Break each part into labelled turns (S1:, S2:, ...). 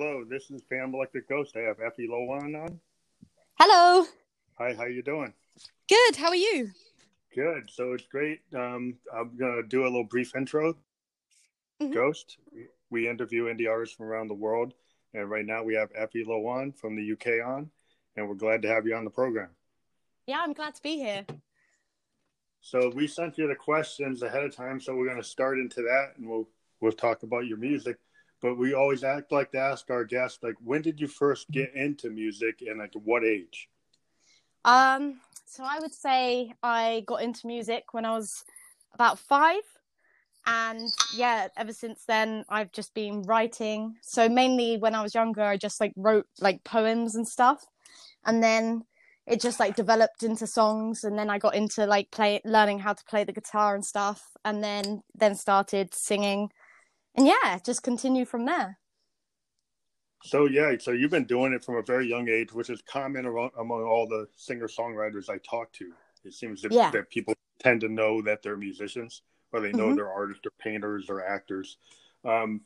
S1: Hello, this is Pam Electric Ghost. I have Effie Lowan on.
S2: Hello.
S1: Hi, how you doing?
S2: Good. How are you?
S1: Good. So it's great. Um, I'm gonna do a little brief intro.
S2: Mhm.
S1: Ghost. We interview indie artists from around the world, and right now we have Effie Lowan from the UK on, and we're glad to have you on the program.
S2: Yeah, I'm glad to be here.
S1: So we sent you the questions ahead of time, so we're gonna start into that, and we'll we'll talk about your music. But we always act like to ask our guests, like, when did you first get into music, and like what age?
S2: Um, so I would say I got into music when I was about five, and yeah, ever since then I've just been writing. So mainly when I was younger, I just like wrote like poems and stuff, and then it just like developed into songs, and then I got into like play learning how to play the guitar and stuff, and then then started singing, and yeah, just continue from there.
S1: So yeah, so you've been doing it from a very young age, which is common around, among all the singer songwriters I talk to. It seems that,
S2: Yeah.
S1: that people tend to know that they're musicians, or they know
S2: Mhm.
S1: they're artists or painters or actors. Um,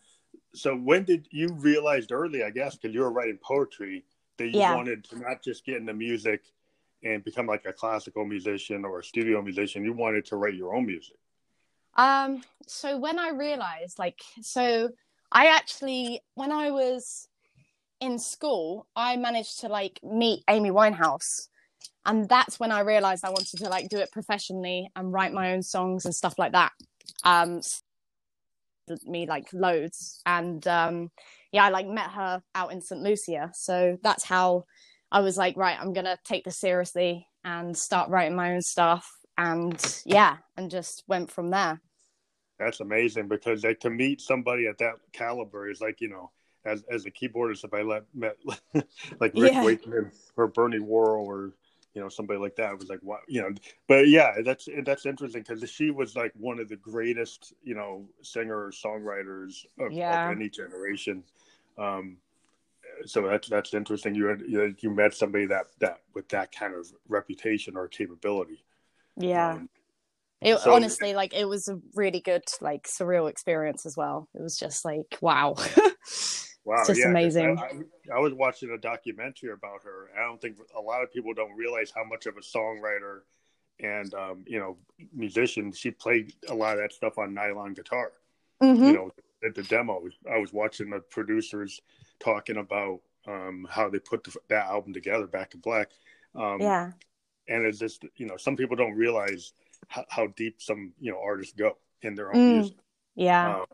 S1: so when did you realize early, I guess, because you were writing poetry, that you
S2: Yeah.
S1: wanted to not just get into music and become like a classical musician or a studio musician, you wanted to write your own music.
S2: Um, so when I realized, like, so I actually, when I was in school, I managed to like meet Amy Winehouse. And that's when I realized I wanted to like do it professionally and write my own songs and stuff like that. Um, me like loads. And um, yeah, I like met her out in St. Lucia. So that's how I was like, right, I'm going to take this seriously and start writing my own stuff. And yeah, and just went from there.
S1: That's amazing because like to meet somebody at that caliber is like you know as as a keyboardist if I let met like Rick
S2: Yeah.
S1: Wakeman or Bernie Worrell or you know somebody like that it was like wow you know but yeah that's that's interesting because she was like one of the greatest you know singer songwriters of,
S2: Yeah.
S1: of any generation. Um, so that's that's interesting. You had, you you met somebody that that with that kind of reputation or capability.
S2: Yeah.
S1: Um,
S2: It
S1: So-
S2: honestly like it was a really good like surreal experience as well. It was just like wow.
S1: Wow,
S2: It's just
S1: yeah,
S2: amazing.
S1: I, I, I was watching a documentary about her. I don't think a lot of people don't realize how much of a songwriter and um, you know musician she played a lot of that stuff on nylon guitar.
S2: Mhm.
S1: You know, at the demo, I was watching the producers talking about um, how they put the, that album together, Back to Black. Um,
S2: yeah.
S1: And it's just you know some people don't realize how, how deep some you know artists go in their own
S2: Mm.
S1: music.
S2: Yeah.
S1: Um,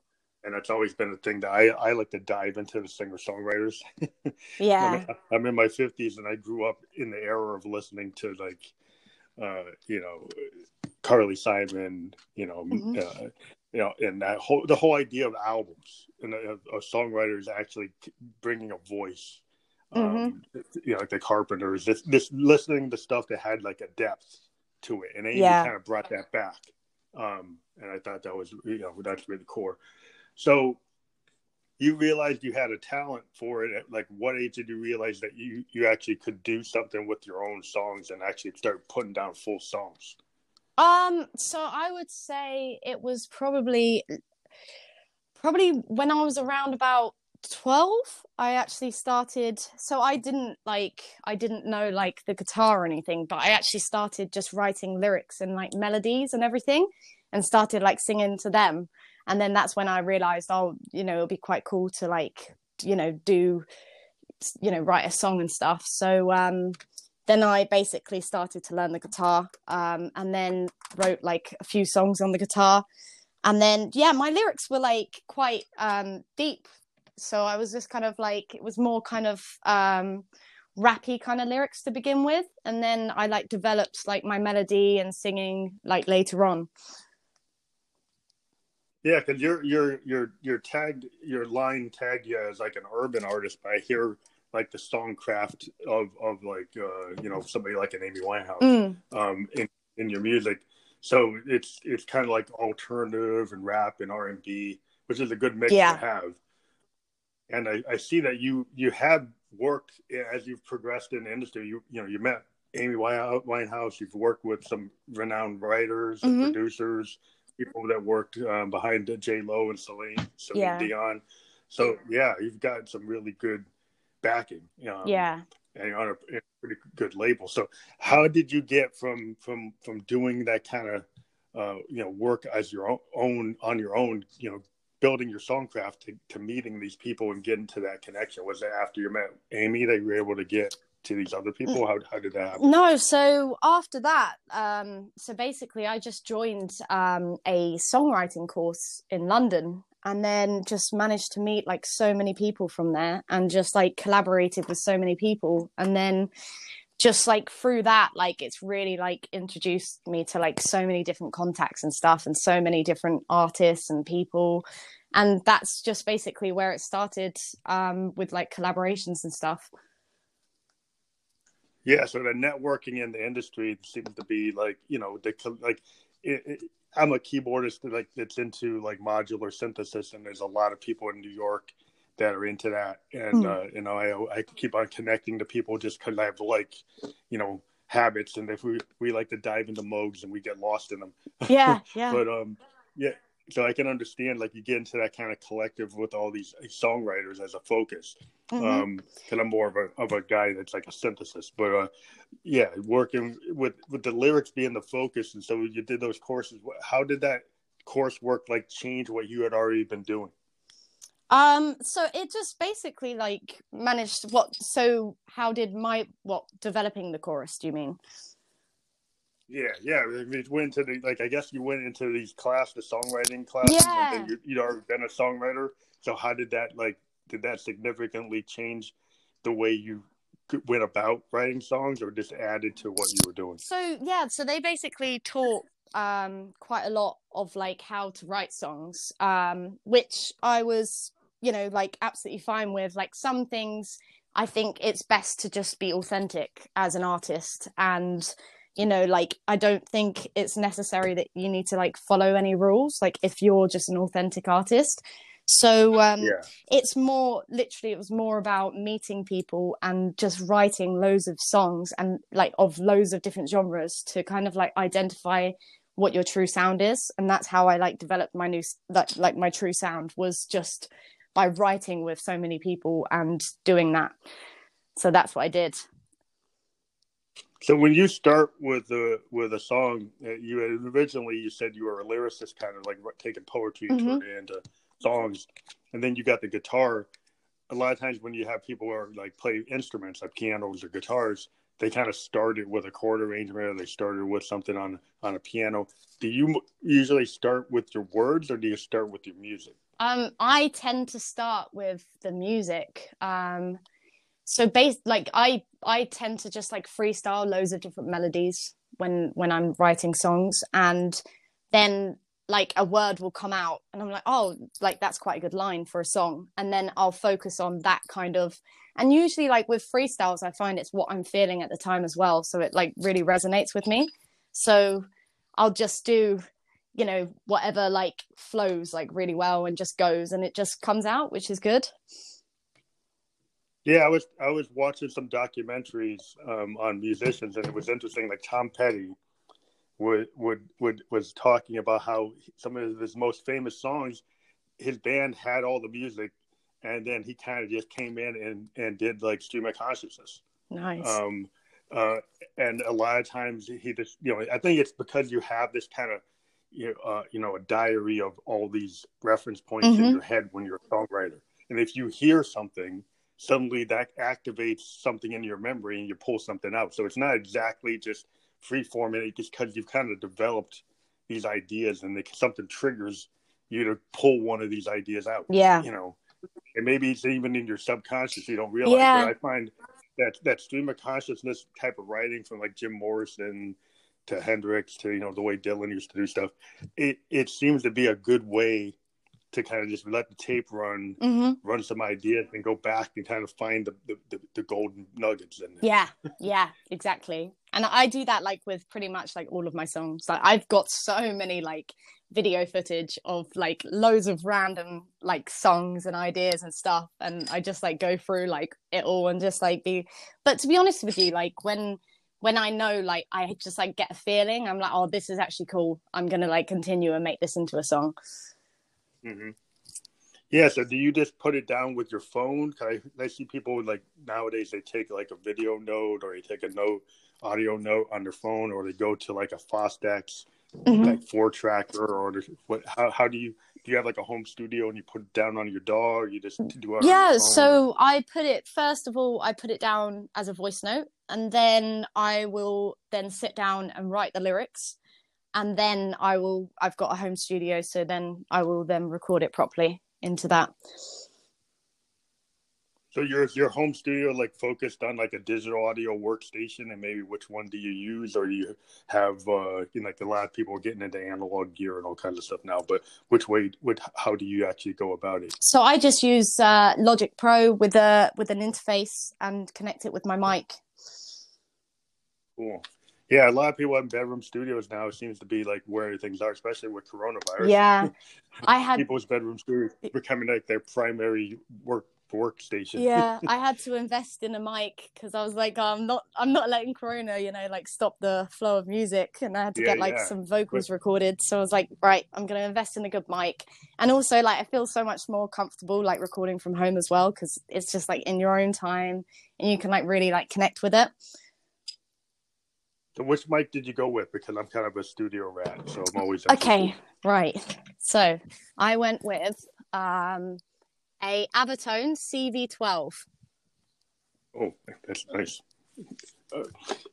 S1: and that's always been a thing that I, I like to dive into the singer songwriters.
S2: yeah.
S1: I'm, in my 50s and I grew up in the era of listening to like, uh, you know, Carly Simon, you know,
S2: Mhm.
S1: uh, you know, and that whole the whole idea of albums and a, a songwriter is actually bringing a voice. Um, you know, like the Carpenters, this, this listening to stuff that had like a depth to it, and Amy
S2: Yeah.
S1: kind of brought that back. Um, and I thought that was, you know, that's really the core. So you realized you had a talent for it at like what age did you realize that you you actually could do something with your own songs and actually start putting down full songs
S2: Um so I would say it was probably probably when I was around about 12 I actually started so I didn't like I didn't know like the guitar or anything but I actually started just writing lyrics and like melodies and everything and started like singing to them. And then that's when I realized oh you know it'll be quite cool to like you know do you know write a song and stuff. So um then I basically started to learn the guitar um and then wrote like a few songs on the guitar. And then yeah my lyrics were like quite um deep so I was just kind of like it was more kind of um rappy kind of lyrics to begin with. And then I like developed like my melody and singing like later on.
S1: Yeah because you're you're you're you're tagged your line tagged you as like an urban artist but i hear like the songcraft of of like uh you know somebody like an amy winehouse
S2: Mm,
S1: um in in your music. So it's it's kind of like alternative and rap and r&b which is a good mix
S2: Yeah.
S1: to have and I, I see that you you have worked as you've progressed in the industry you you know you met amy Wine- winehouse you've worked with some renowned writers and
S2: Mhm.
S1: producers people that worked um, behind j lo and celine celine
S2: Yeah.
S1: dion So yeah, you've got some really good backing. Um,
S2: yeah.
S1: And on a, a, pretty good label. So how did you get from from from doing that kind of uh, you know work as your own on your own, you know, building your songcraft to, to meeting these people and getting to that connection? Was it after you met Amy that you were able to get to these other people? How, how did that happen?
S2: No, so after that, um, so basically I just joined um, a songwriting course in London and then just managed to meet like so many people from there and just like collaborated with so many people and then just like through that like it's really like introduced me to like so many different contacts and stuff and so many different artists and people. And that's just basically where it started um with like collaborations and stuff.
S1: Yeah so the networking in the industry seems to be like you know the like it, it, i'm a keyboardist that like that's into like modular synthesis and there's a lot of people in new york that are into that, and mm. uh, you know, I I keep on connecting to people just because I have like, you know, habits, and if we we like to dive into modes and we get lost in them.
S2: Yeah, yeah.
S1: but um, yeah. So I can understand, like, you get into that kind of collective with all these songwriters as a focus. Mm-hmm. Um, because I'm more of a of a guy that's like a synthesis, but uh, yeah, working with with the lyrics being the focus, and so you did those courses. How did that course work? Like, change what you had already been doing?
S2: Um, so it just basically like managed what so how did my what developing the chorus, do you mean?
S1: Yeah, yeah. We went to the like I guess you went into these class, the songwriting class,
S2: yeah.
S1: and you, you'd already been a songwriter. So how did that like did that significantly change the way you went about writing songs or just added to what you were doing?
S2: So yeah, so they basically taught um quite a lot of like how to write songs um which I was you know like absolutely fine with like some things i think it's best to just be authentic as an artist and you know like i don't think it's necessary that you need to like follow any rules like if you're just an authentic artist so um yeah. it's more literally it was more about meeting people and just writing loads of songs and like of loads of different genres to kind of like identify what your true sound is and that's how i like developed my new like, like my true sound was just by writing with so many people and doing that. So that's what I did.
S1: So when you start with a with a song, uh, you originally you said you were a lyricist, kind of like taking poetry and mm-hmm. turning it into songs, and then you got the guitar. A lot of times when you have people who are like play instruments like pianos or guitars, they kind of started with a chord arrangement or they started with something on on a piano. Do you usually start with your words or do you start with your music?
S2: Um, I tend to start with the music. Um, so based like I I tend to just like freestyle loads of different melodies when when I'm writing songs, and then like a word will come out, and I'm like, oh, like that's quite a good line for a song, and then I'll focus on that kind of. And usually, like with freestyles, I find it's what I'm feeling at the time as well, so it like really resonates with me. So I'll just do you know whatever like flows like really well and just goes and it just comes out which is good.
S1: Yeah i was i was watching some documentaries um, on musicians and it was interesting like tom petty would would would was talking about how some of his most famous songs his band had all the music and then he kind of just came in and and did like stream of consciousness.
S2: Nice.
S1: Um uh and a lot of times he just you know i think it's because you have this kind of uh, you know a diary of all these reference points mm-hmm. in your head when you're a songwriter. And if you hear something, suddenly that activates something in your memory and you pull something out. So it's not exactly just free forming just because you've kind of developed these ideas and they, something triggers you to pull one of these ideas out.
S2: Yeah.
S1: You know, and maybe it's even in your subconscious, you don't realize. Yeah. But I find that that stream of consciousness type of writing from like Jim Morrison to Hendrix to you know the way Dylan used to do stuff. It it seems to be a good way to kind of just let the tape run, mm-hmm. run some ideas, and go back and kind of find the the, the, the golden nuggets in there.
S2: Yeah, yeah, exactly. And I do that like with pretty much like all of my songs. Like I've got so many like video footage of like loads of random like songs and ideas and stuff and I just like go through like it all and just like be but to be honest with you like when when I know like I just like get a feeling, I'm like, oh, this is actually cool. I'm gonna like continue and make this into a song.
S1: Mm-hmm. Yeah. So do you just put it down with your phone? Cause I, I see people like nowadays they take like a video note or they take a note, audio note on their phone, or they go to like a Fostex
S2: Mhm.
S1: like four tracker or what? How how do you do you have like a home studio and you put it down on your DAW? You just do it.
S2: yeah so i put it first of all i put it down as a voice note and then i will then sit down and write the lyrics and then i will i've got a home studio so then i will then record it properly into that
S1: So your your home studio like focused on like a digital audio workstation, and maybe which one do you use, or you have uh, you know, like a lot of people are getting into analog gear and all kinds of stuff now. But which way, what, how do you actually go about it?
S2: so i just use uh, logic pro with a with an interface and connect it with my mic
S1: Cool. Yeah, a lot of people in bedroom studios now seems to be like where things are, especially with coronavirus.
S2: yeah i had
S1: people's bedroom studios becoming like their primary work workstation.
S2: yeah i had to invest in a mic because i was like oh, i'm not i'm not letting corona you know like stop the flow of music and i had to
S1: Yeah,
S2: get like
S1: yeah.
S2: some vocals recorded so i was like right i'm gonna invest in a good mic and also like i feel so much more comfortable like recording from home as well because it's just like in your own time and you can like really like connect with it
S1: which mic did you go with? Because I'm kind of a studio rat, so I'm always
S2: okay right so i went with um a avatone cv12
S1: Oh, that's nice. Uh,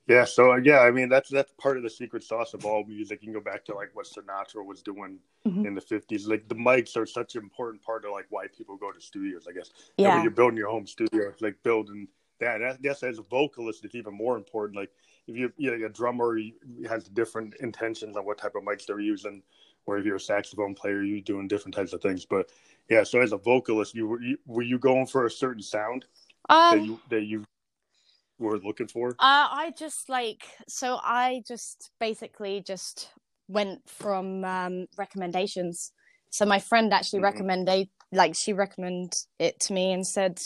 S1: yeah, so uh, yeah, I mean that's that's part of the secret sauce of all music. You can go back to like what Sinatra was doing
S2: Mhm.
S1: in the fifties. Like the mics are such an important part of like why people go to studios. I guess. And
S2: yeah
S1: when you're building your home studio, it's like building that. I guess as a vocalist, it's even more important. Like if you you know, a drummer has different intentions on what type of mics they're using, or if you're a saxophone player, you're doing different types of things. But yeah, so as a vocalist, you were you, were you going for a certain sound that
S2: um
S1: you that you were looking for?
S2: Uh, I just like so I just basically just went from um, recommendations. So my friend actually
S1: Mhm.
S2: recommended, like she recommended it to me and said,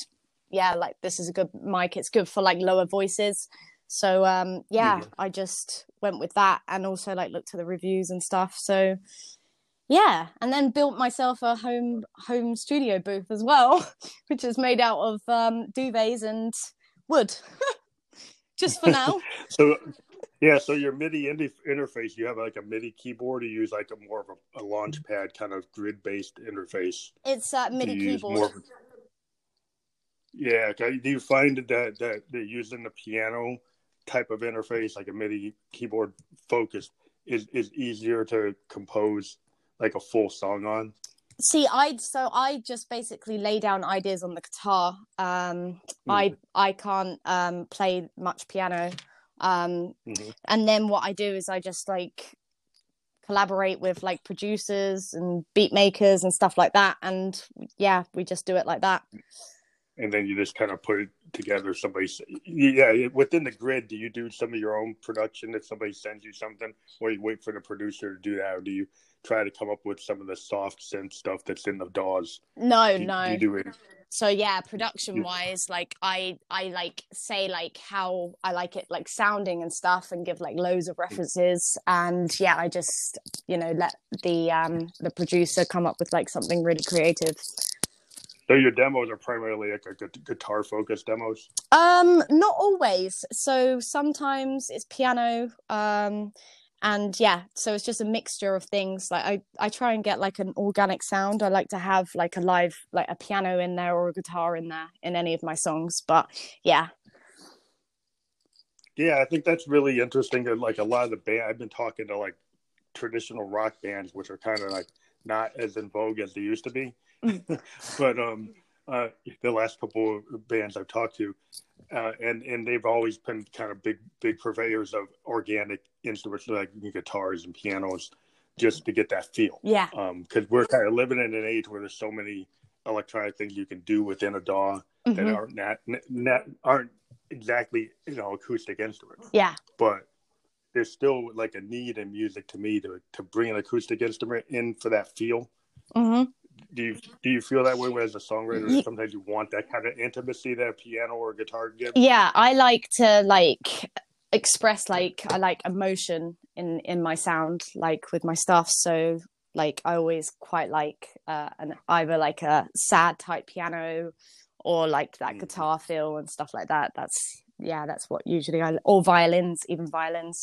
S2: "Yeah, like this is a good mic. It's good for like lower voices." So um, yeah,
S1: Mhm.
S2: I just went with that and also like looked at the reviews and stuff. So yeah, and then built myself a home home studio booth as well, which is made out of um, duvets and wood. just for now.
S1: So yeah, so your MIDI inter- interface, you have like a MIDI keyboard. Or you use like a more of a, a launch pad kind of grid based interface.
S2: It's a MIDI keyboard.
S1: a- yeah, okay. Do you find that that they're using the piano type of interface, like a MIDI keyboard focused, is is easier to compose like a full song on?
S2: See, I so I just basically lay down ideas on the guitar. Um, I I can't um, play much piano, um,
S1: Mhm.
S2: and then what I do is I just like collaborate with like producers and beat makers and stuff like that. And yeah, we just do it like that.
S1: and then you just kind of put together. Somebody, yeah, within the grid, do you do some of your own production if somebody sends you something, or you wait for the producer to do that, or do you try to come up with some of the soft synth stuff that's in the DAWs?
S2: No,
S1: Do
S2: no.
S1: do you do it?
S2: so yeah production wise like i i like say like how i like it like sounding and stuff and give like loads of references and yeah i just you know let the um the producer come up with like something really creative
S1: So your demos are primarily like a gu- guitar focused demos.
S2: um not always so sometimes it's piano um and yeah so it's just a mixture of things like i i try and get like an organic sound i like to have like a live like a piano in there or a guitar in there in any of my songs but yeah
S1: Yeah, I think that's really interesting. and, Like a lot of the band, I've been talking to like traditional rock bands, which are kind of like not as in vogue as they used to be. but um, uh, the last couple of bands I've talked to, uh, and and they've always been kind of big big purveyors of organic instruments like guitars and pianos, just to get that feel.
S2: yeah
S1: Because we're kind of living in an age where there's so many electronic things you can do within a DAW that
S2: Mhm.
S1: aren't not, not aren't exactly you know acoustic instruments
S2: yeah
S1: but there's still like a need in music to me to to bring an acoustic instrument in for that feel.
S2: hmm
S1: Do you do you feel that way as a songwriter?
S2: Ye-
S1: Sometimes you want that kind of intimacy that a piano or a guitar gives.
S2: yeah i like to like express like i like emotion in in my sound like with my stuff so Like I always quite like uh, an either like a sad type piano or like that
S1: Mm.
S2: guitar feel and stuff like that. That's yeah, that's what usually I or violins, even violins.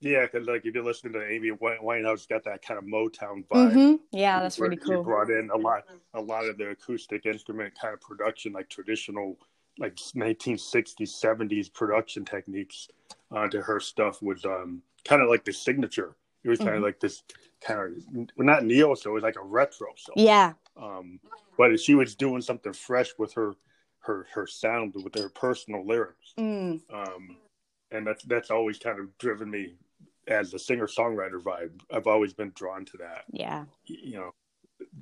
S1: Yeah, because like if you're listening to Amy Winehouse, got that kind of Motown vibe.
S2: hmm Yeah, that's really cool.
S1: brought in a lot, a lot of the acoustic instrument kind of production, like traditional, like 1960s, 70s production techniques uh, to her stuff was um, kind of like the signature. It was kind of like this kind of not neo, so it was like a retro. So,
S2: Yeah,
S1: um, but she was doing something fresh with her, her, her sound with her personal lyrics,
S2: mm.
S1: um, and that's that's always kind of driven me as a singer songwriter vibe. I've always been drawn to that
S2: yeah.
S1: you know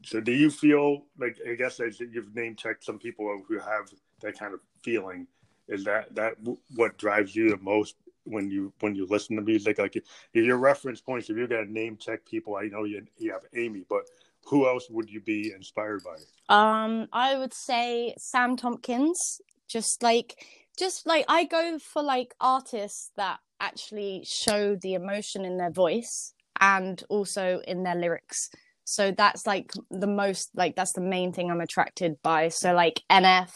S1: so do you feel like i guess as you've name checked some people who have that kind of feeling is that that what drives you the most when you when you listen to music like if your reference points if you're to name check people i know you, you have amy but who else would you be inspired by
S2: Um, I would say Sam Tompkins. Just like, just like I go for like artists that actually show the emotion in their voice and also in their lyrics. So that's like the most like that's the main thing I'm attracted by. So like NF,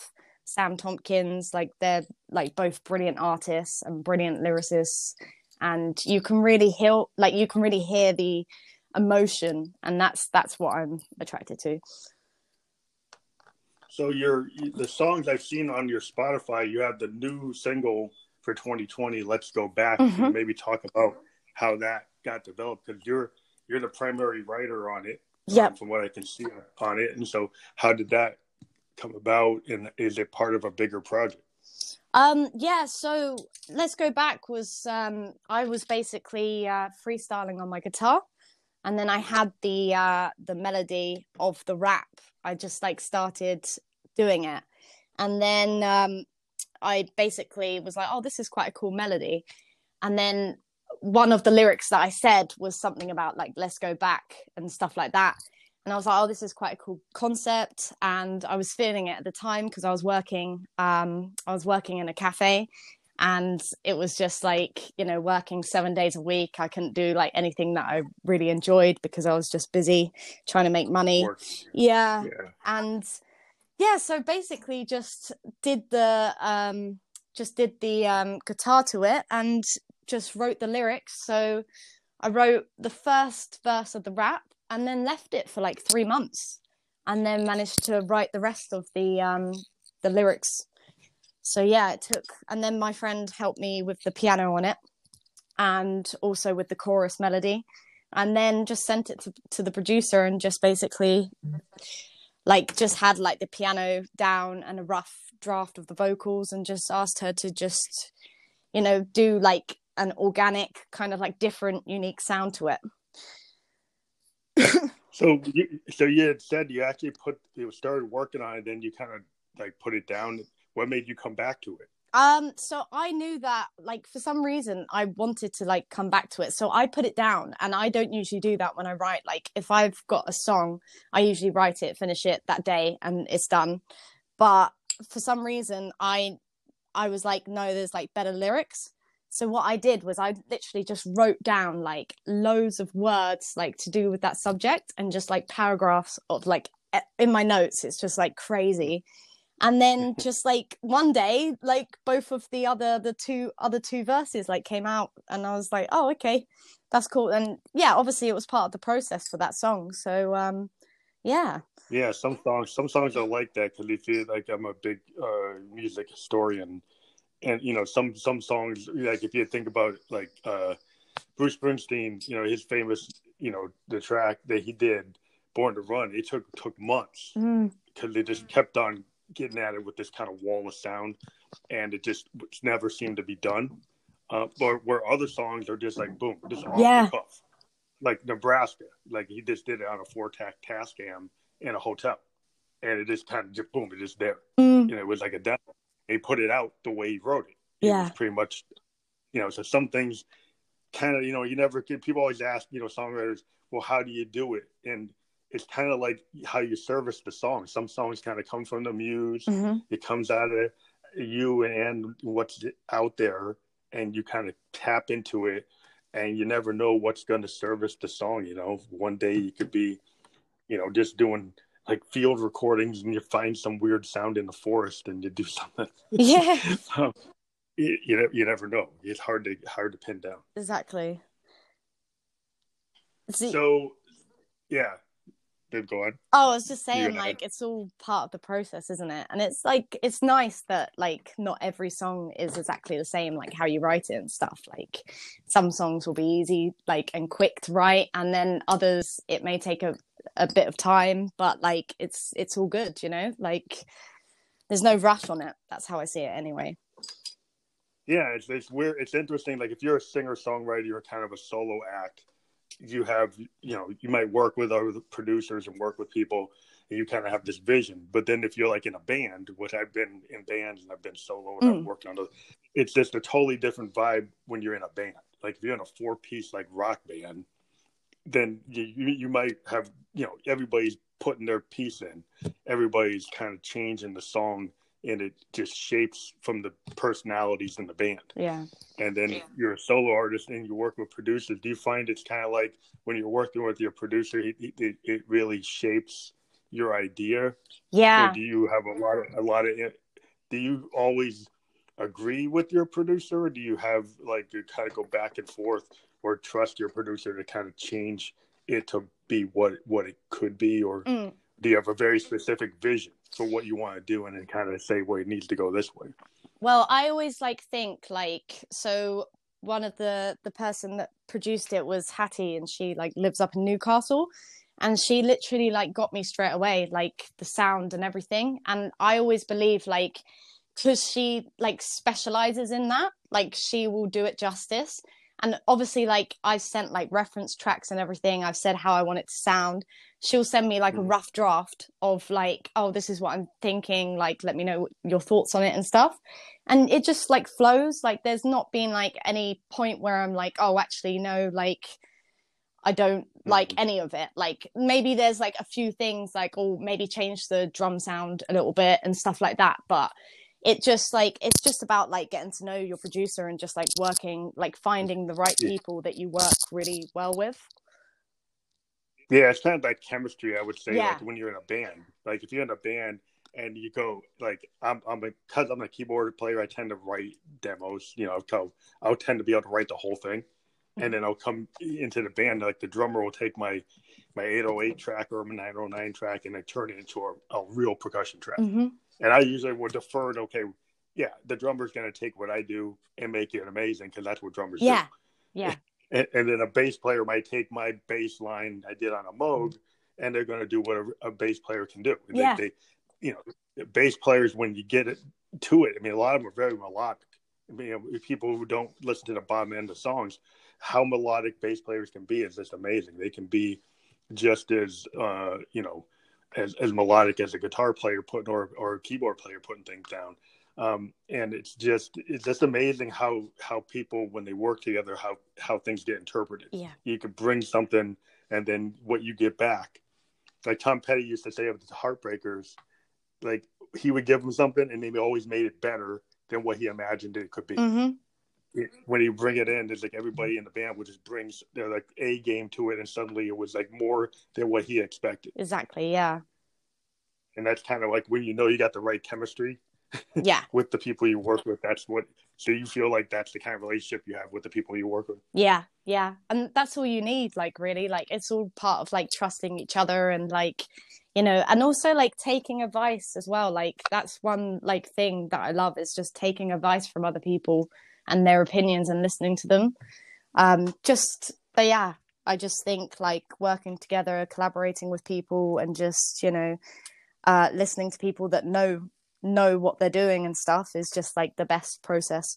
S2: Sam Tompkins, like they're like both brilliant artists and brilliant lyricists, and you can really hear like you can really hear the emotion, and that's that's what I'm attracted to.
S1: So your the songs i've seen on your spotify you have the new single for 2020 let's go back
S2: Mhm.
S1: maybe talk about how that got developed because you're you're the primary writer on it um, from what I can see on it. And so, how did that come about? And is it part of a bigger project?
S2: Um, yeah, so let's go back was um I was basically uh freestyling on my guitar and then I had the uh the melody of the rap. I just like started doing it. And then um I basically was like, oh, this is quite a cool melody. And then one of the lyrics that I said was something about like let's go back and stuff like that. And I was like, oh, this is quite a cool concept. And I was feeling it at the time because I was working, um, I was working in a cafe and it was just like, you know, working seven days a week. I couldn't do like anything that I really enjoyed because I was just busy trying to make money. Yeah
S1: Yeah.
S2: and yeah so basically just did the um just did the um guitar to it and just wrote the lyrics so i wrote the first verse of the rap and then left it for like three months and then managed to write the rest of the um the lyrics so yeah it took and then my friend helped me with the piano on it and also with the chorus melody and then just sent it to, to the producer and just basically like just had like the piano down and a rough draft of the vocals and just asked her to just you know do like an organic kind of like different unique sound to it
S1: So, you, so you had said you actually put you started working on it, then you kind of like put it down. What made you come back to it?
S2: um so i knew that like for some reason i wanted to like come back to it. So i put it down and i don't usually do that when i write. Like if i've got a song i usually write it finish it that day and it's done. But for some reason i i was like no there's like better lyrics. So what i did was i literally just wrote down like loads of words like to do with that subject and just like paragraphs of like in my notes. It's just like crazy and then just like one day like both of the other the two other two verses like came out and i was like oh okay that's cool. And yeah obviously it was part of the process for that song. So um yeah.
S1: Yeah, some songs, some songs are like that because they feel like I'm a big uh, music historian, and you know, some some songs like if you think about like uh, Bruce Springsteen, you know, his famous, you know, the track that he did, "Born to Run," it took took months
S2: Mm,
S1: because they just kept on getting at it with this kind of wall of sound, and it just never seemed to be done. Uh, but where other songs are just like boom, just off
S2: Yeah.
S1: the cuff, like Nebraska, like he just did it on a four track Tascam in a hotel, and it just kind of just boom, it is there.
S2: mm,
S1: You know, it was like a demo. He put it out the way he wrote it. It
S2: Yeah.
S1: was pretty much, you know. So some things, kind of, you know, you never get. People always ask, you know, songwriters, well, how do you do it? And it's kind of like how you service the song. Some songs kind of come from the muse.
S2: mhm.
S1: It comes out of you and what's out there, and you kind of tap into it and you never know what's going to service the song. You know, one day you could be, you know, just doing like field recordings and you find some weird sound in the forest and you do something.
S2: Yeah.
S1: um, you, you, you never know. It's hard to hard to pin down.
S2: Exactly.
S1: So, yeah, did go on.
S2: Oh, I was just saying, like, it's all part of the process, isn't it? And it's like, it's nice that, like, not every song is exactly the same, like, how you write it and stuff. Like, some songs will be easy, like, and quick to write, and then others, it may take a, a bit of time, but, like, it's, it's all good, you know? Like, there's no rush on it. That's how I see it anyway.
S1: Yeah, it's, it's weird. It's interesting. Like, if you're a singer songwriter, you're kind of a solo act you have you know you might work with other producers and work with people and you kind of have this vision. But then if you're like in a band which i've been in bands and i've been solo and mm. i've worked on those it's just a totally different vibe when you're in a band. Like if you're in a four piece like rock band then you, you might have you know everybody's putting their piece in. Everybody's kind of changing the song and it just shapes from the personalities in the band.
S2: Yeah.
S1: And then yeah. you're a solo artist and you work with producers. Do you find it's kind of like when you're working with your producer, it, it, it really shapes your idea?
S2: Yeah.
S1: Or do you have a lot of a lot of? Do you always agree with your producer, or do you have like you kind of go back and forth, or trust your producer to kind of change it to be what what it could be, or mm. do you have a very specific vision? For what you want to do and then kind of say well it needs to go this way.
S2: Well i always like think like so one of the the person that produced it was hattie and she like lives up in newcastle and she literally like got me straight away like the sound and everything. And i always believe like because she like specializes in that like she will do it justice and obviously like i've sent like reference tracks and everything. I've said how i want it to sound. She'll send me like a mm. rough draft of like oh this is what i'm thinking. Like let me know your thoughts on it and stuff. And it just like flows. Like there's not been like any point where i'm like oh actually no like i don't like mm. any of it. Like maybe there's like a few things like oh maybe change the drum sound a little bit and stuff like that. But it just like it's just about like getting to know your producer and just like working like finding the right people that you work really well with
S1: yeah, it's kind of like chemistry, I would say. Yeah. Like when you're in a band, like if you're in a band and you go like I'm, I'm a because I'm a keyboard player, I tend to write demos. You know, I'll, I'll tend to be able to write the whole thing, and then I'll come into the band. Like the drummer will take my my 808 track or my 909 track and I turn it into a, a real percussion track.
S2: Mm-hmm.
S1: And I usually would defer to okay, yeah, the drummer's going to take what I do and make it amazing because that's what drummers
S2: yeah. do. Yeah, yeah
S1: and, and, then a bass player might take my bass line I did on a Moog, and they're going to do what a, a, bass player can do. And
S2: yeah.
S1: They, they, you know, bass players when you get it to it, I mean, a lot of them are very melodic. I mean, you know, people who don't listen to the bottom end of songs, how melodic bass players can be is just amazing. They can be just as uh, you know, as, as melodic as a guitar player putting or or a keyboard player putting things down. Um, and it's just it's just amazing how how people when they work together how how things get interpreted.
S2: Yeah.
S1: You could bring something and then what you get back. Like tom petty used to say of the heartbreakers like he would give them something and they always made it better than what he imagined it could be.
S2: Mm-hmm.
S1: When you bring it in it's like everybody in the band would just bring their like a game to it and suddenly it was like more than what he expected.
S2: Exactly yeah.
S1: And that's kind of like when you know you got the right chemistry
S2: yeah.
S1: with the people you work with that's what so you feel like that's the kind of relationship you have with the people you work with.
S2: Yeah yeah and that's all you need like really like it's all part of like trusting each other and like you know and also like taking advice as well like that's one like thing that i love is just taking advice from other people and their opinions and listening to them um just but yeah i just think like working together collaborating with people and just you know uh listening to people that know know what they're doing and stuff is just like the best process.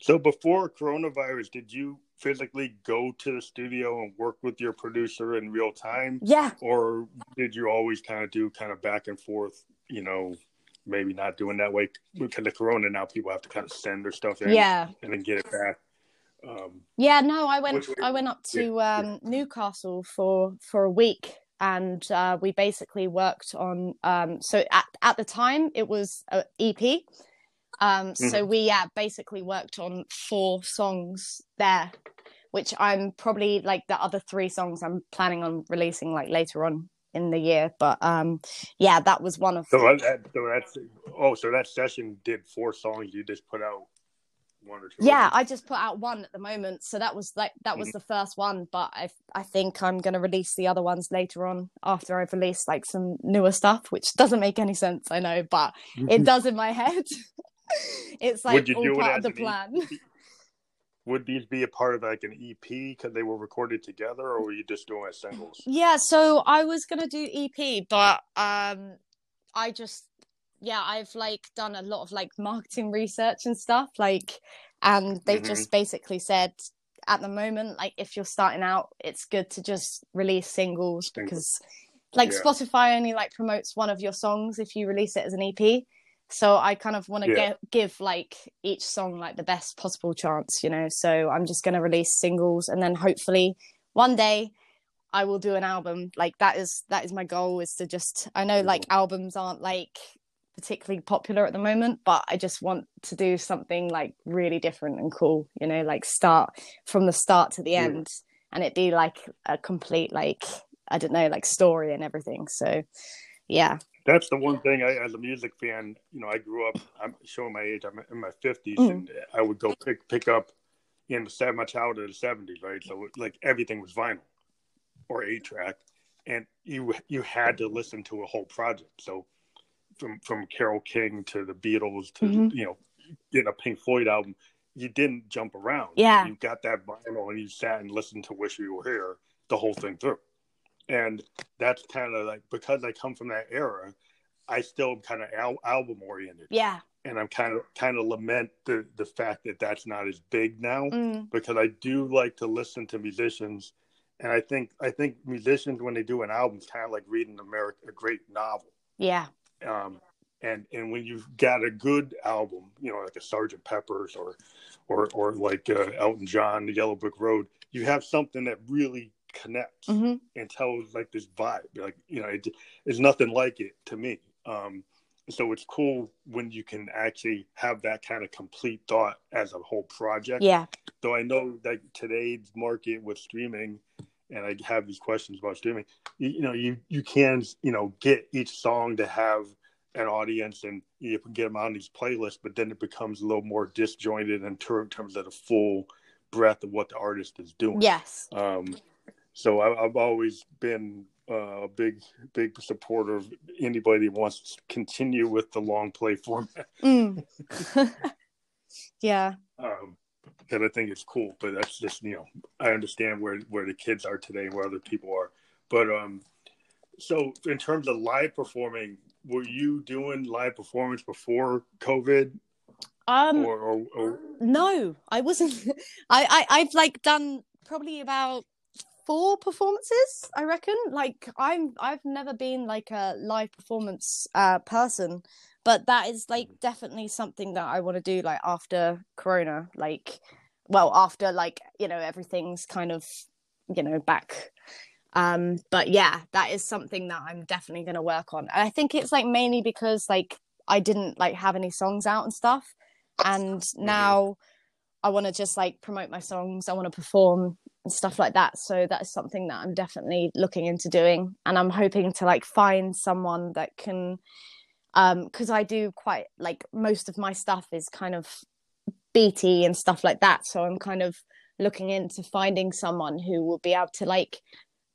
S1: So before coronavirus, did you physically go to the studio and work with your producer in real time?
S2: Yeah.
S1: Or did you always kind of do kind of back and forth, you know, maybe not doing that way because of corona now people have to kind of send their stuff in
S2: yeah.
S1: and then get it back. Um,
S2: yeah, no, I went I went up to yeah, um, yeah. Newcastle for for a week and uh, we basically worked on um, so at, at the time it was an ep Um, mm-hmm. So we yeah basically worked on four songs there, which I'm probably like the other three songs I'm planning on releasing like later on in the year. But um, yeah, that was one of.
S1: So, that, so that's oh, so that session did four songs. You just put out one or two.
S2: Yeah, I just put out one at the moment. So that was like that was mm-hmm. the first one, but I I think I'm gonna release the other ones later on after I've released like some newer stuff, which doesn't make any sense. I know, but it does in my head. it's like all part of the plan.
S1: Would these be a part of like an EP because they were recorded together, or were you just doing as singles?
S2: Yeah, so I was gonna do EP, but um, I just yeah, I've like done a lot of like marketing research and stuff, like, and they mm-hmm. just basically said at the moment, like, if you're starting out, it's good to just release singles because, like, yeah. Spotify only like promotes one of your songs if you release it as an EP so i kind of want to yeah. give like each song like the best possible chance you know? So i'm just going to release singles and then hopefully one day i will do an album. Like that is that is my goal is to just i know like mm. albums aren't like particularly popular at the moment but i just want to do something like really different and cool you know? Like start from the start to the yeah. end and it be like a complete like i don't know like story and everything. So yeah
S1: that's the one thing I, as a music fan, you know, I grew up. I'm showing my age. I'm in my 50s, mm. and I would go pick pick up in the my childhood in the 70s, right? So like everything was vinyl or eight track, and you you had to listen to a whole project. So from from Carole King to the Beatles to mm-hmm. you know getting a Pink Floyd album, you didn't jump around.
S2: Yeah,
S1: you got that vinyl and you sat and listened to "Wish You Were Here" the whole thing through and that's kind of like because I come from that era, I still kind of al- album oriented.
S2: Yeah.
S1: And I'm kind of kind of lament the the fact that that's not as big now mm. because I do like to listen to musicians, and I think I think musicians when they do an album, it's kind of like reading America a great novel.
S2: Yeah.
S1: Um, and and when you've got a good album, you know, like a Sergeant Pepper's or or or like uh, Elton John, The Yellow Brick Road, you have something that really connects mm-hmm. and tells like this vibe. Like you know, it, it's nothing like it to me. Um, so it's cool when you can actually have that kind of complete thought as a whole project.
S2: Yeah.
S1: Though I know that today's market with streaming, and I have these questions about streaming. You, you know, you you can you know get each song to have an audience and you can get them on these playlists, but then it becomes a little more disjointed in terms of the full breadth of what the artist is doing.
S2: Yes.
S1: Um, so I, have always been uh, a big, big supporter of anybody that wants to continue with the long play format.
S2: Mm. yeah.
S1: Um, and I think it's cool, but that's just you know I understand where where the kids are today, where other people are. But um, so in terms of live performing, were you doing live performance before COVID?
S2: Um, or, or, or... no, I wasn't. I, I I've like done probably about four performances i reckon like i'm i've never been like a live performance uh person but that is like definitely something that i want to do like after corona like well after like you know everything's kind of you know back um but yeah that is something that i'm definitely going to work on and i think it's like mainly because like i didn't like have any songs out and stuff and mm-hmm. now I want to just like promote my songs. I want to perform and stuff like that. So that is something that I'm definitely looking into doing. And I'm hoping to like find someone that can, um, because I do quite like most of my stuff is kind of beaty and stuff like that. So I'm kind of looking into finding someone who will be able to like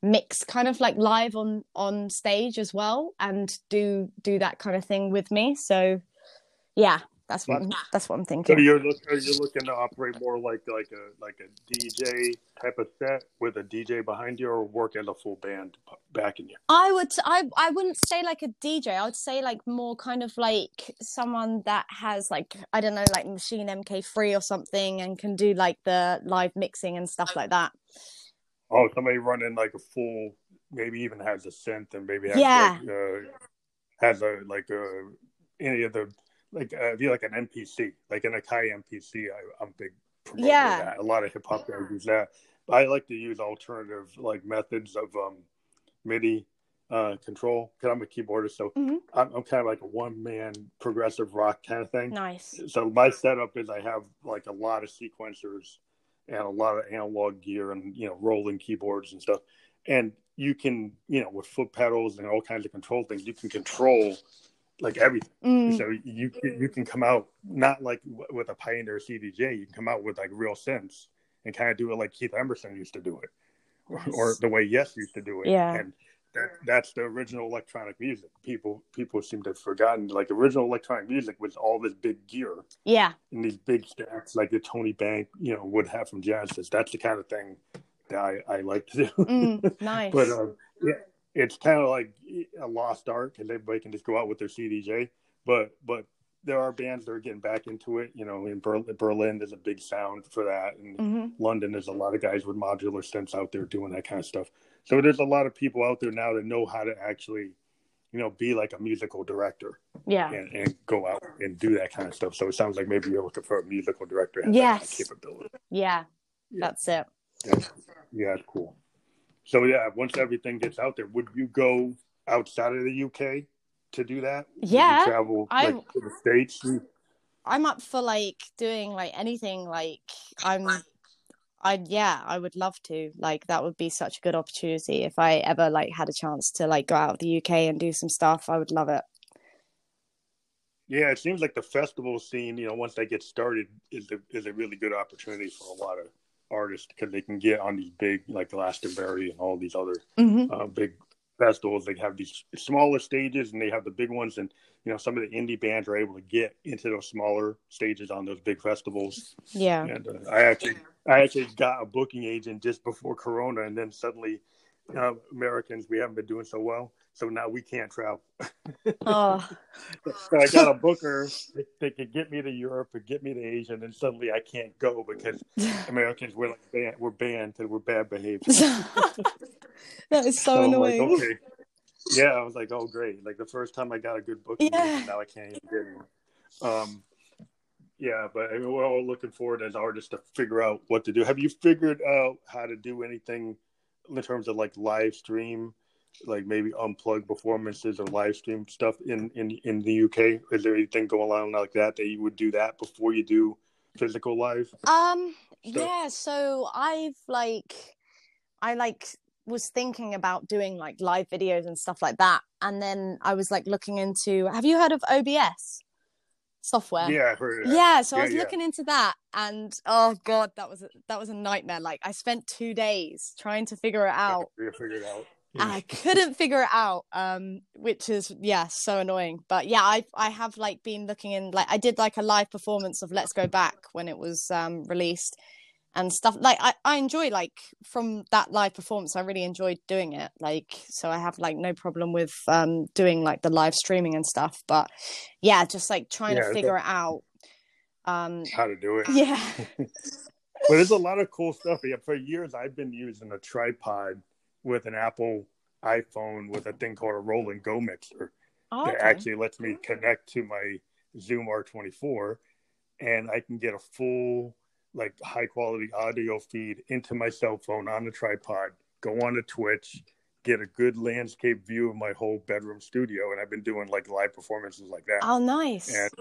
S2: mix kind of like live on on stage as well and do do that kind of thing with me so yeah that's what I'm, that's what I'm thinking.
S1: So you're look, are you looking to operate more like like a like a DJ type of set with a DJ behind you, or work as a full band backing you?
S2: I would I I wouldn't say like a DJ. I would say like more kind of like someone that has like I don't know like Maschine MK3 or something and can do like the live mixing and stuff like that.
S1: Oh, somebody running like a full, maybe even has a synth and maybe has
S2: yeah.
S1: like, uh, has a like a uh, any of the like uh, be like an MPC, like an Akai MPC. I, am big promoter yeah. of that. A lot of hip hop guys use that. But I like to use alternative like methods of um, MIDI uh, control because I'm a keyboardist, so
S2: Mhm.
S1: I'm, I'm kind of like a one man progressive rock kind of thing.
S2: Nice.
S1: So my setup is I have like a lot of sequencers and a lot of analog gear and you know rolling keyboards and stuff, and you can you know with foot pedals and all kinds of control things you can control like everything.
S2: Mm,
S1: So you you can come out not like with a Pioneer CDJ, you can come out with like real synths and kind of do it like Keith Emerson used to do it, or, or the way Yes used to do it.
S2: Yeah.
S1: and that, that's the original electronic music. People people seem to have forgotten like original electronic music was all this big gear
S2: yeah.
S1: and these big stacks like the Tony Banks you know would have from Genesis. That's the kind of thing that I, I like to do.
S2: Mm, nice.
S1: But um, yeah, it's kind of like a lost art because everybody can just go out with their CDJ. But but there are bands that are getting back into it. You know, in Ber- Berlin, there's a big sound for that, and
S2: hmm
S1: London, there's a lot of guys with modular synths out there doing that kind of stuff. So there's a lot of people out there now that know how to actually, you know, be like a musical director
S2: Yeah.
S1: and, and go out and do that kind of stuff. So it sounds like maybe you're looking for a musical director. that kind of
S2: Yes.
S1: capability.
S2: Yeah.
S1: Yeah.
S2: That's it.
S1: Yeah, yeah, it's cool. So yeah, once everything gets out there, would you go outside of the UK to do that?
S2: Yeah,
S1: travel
S2: I-
S1: like, to the states.
S2: I'm up for like doing like anything. Like I'm, I yeah, I would love to. Like that would be such a good opportunity if I ever like had a chance to like go out of the UK and do some stuff. I would love it.
S1: Yeah, it seems like the festival scene, you know, once they get started, is a is a really good opportunity for a lot of artists because they can get on these big like Glastonbury and all these other
S2: hmm
S1: uh, big festivals. They have these smaller stages and they have the big ones, and you know, some of the indie bands are able to get into those smaller stages on those big festivals.
S2: Yeah.
S1: And uh, I actually, I actually got a booking agent just before Corona, and then suddenly, uh, Americans we haven't been doing so well, so now we can't travel.
S2: Oh,
S1: So I got a booker that, that could get me to Europe or get me to Asia, and then suddenly I can't go because Americans were like banned, we're banned because we're bad behavior.
S2: that is so,
S1: So
S2: annoying.
S1: like, okay. Yeah, I was like, oh great! Like the first time I got a good booking,
S2: Yeah.
S1: now I can't even get it. Um, yeah, but I mean, we're all looking forward as artists to figure out what to do. Have you figured out how to do anything in terms of like live stream, like maybe unplugged performances or live stream stuff in in in the UK? Is there anything going on like that that you would do that before you do physical live?
S2: Um,
S1: So-
S2: yeah, so I've like I like was thinking about doing like live videos and stuff like that. And then I was like looking into have you heard of OBS software?
S1: Yeah, I heard of that.
S2: Yeah, so I was
S1: yeah.
S2: looking into that and oh god, that was a, that was a nightmare. Like I spent 2 days trying to figure it out.
S1: You figured it out.
S2: I couldn't figure it out, um, which is yeah, so annoying. But yeah, I I have like been looking in like I did like a live performance of Let's Go Back when it was um released and stuff. Like I I enjoy like from that live performance, I really enjoyed doing it. Like so, I have like no problem with um doing like the live streaming and stuff. But yeah, just like trying
S1: Yeah,
S2: to figure it out. Um,
S1: How to do it?
S2: yeah,
S1: But there's a lot of cool stuff. Yeah, for years I've been using a tripod with an Apple iPhone with a thing called a Roland Go mixer
S2: oh,
S1: that
S2: okay.
S1: actually lets me connect to my Zoom R24 and I can get a full like high quality audio feed into my cell phone on the tripod, go on to Twitch, get a good landscape view of my whole bedroom studio and I've been doing like live performances like that
S2: oh nice.
S1: and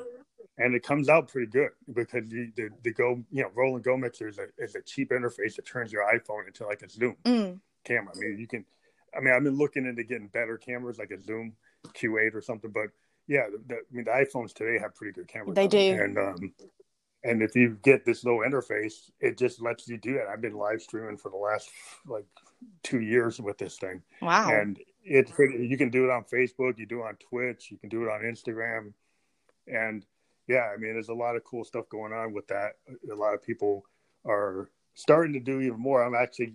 S1: and it comes out pretty good because you, the the go you know Roland Go mixer is a is a cheap interface that turns your iPhone into like a Zoom
S2: Mm,
S1: camera. I mean, you can. I mean, I've been looking into getting better cameras like a Zoom Q8 or something, but yeah, the, the, I mean, the iPhones today have pretty good cameras.
S2: They do.
S1: and um, and if you get this little interface, it just lets you do it. I've been live streaming for the last like two years with this thing
S2: wow.
S1: and it's pretty, you can do it on Facebook, you do it on Twitch, you can do it on Instagram, and yeah, I mean, there's a lot of cool stuff going on with that. A lot of people are starting to do even more. I'm actually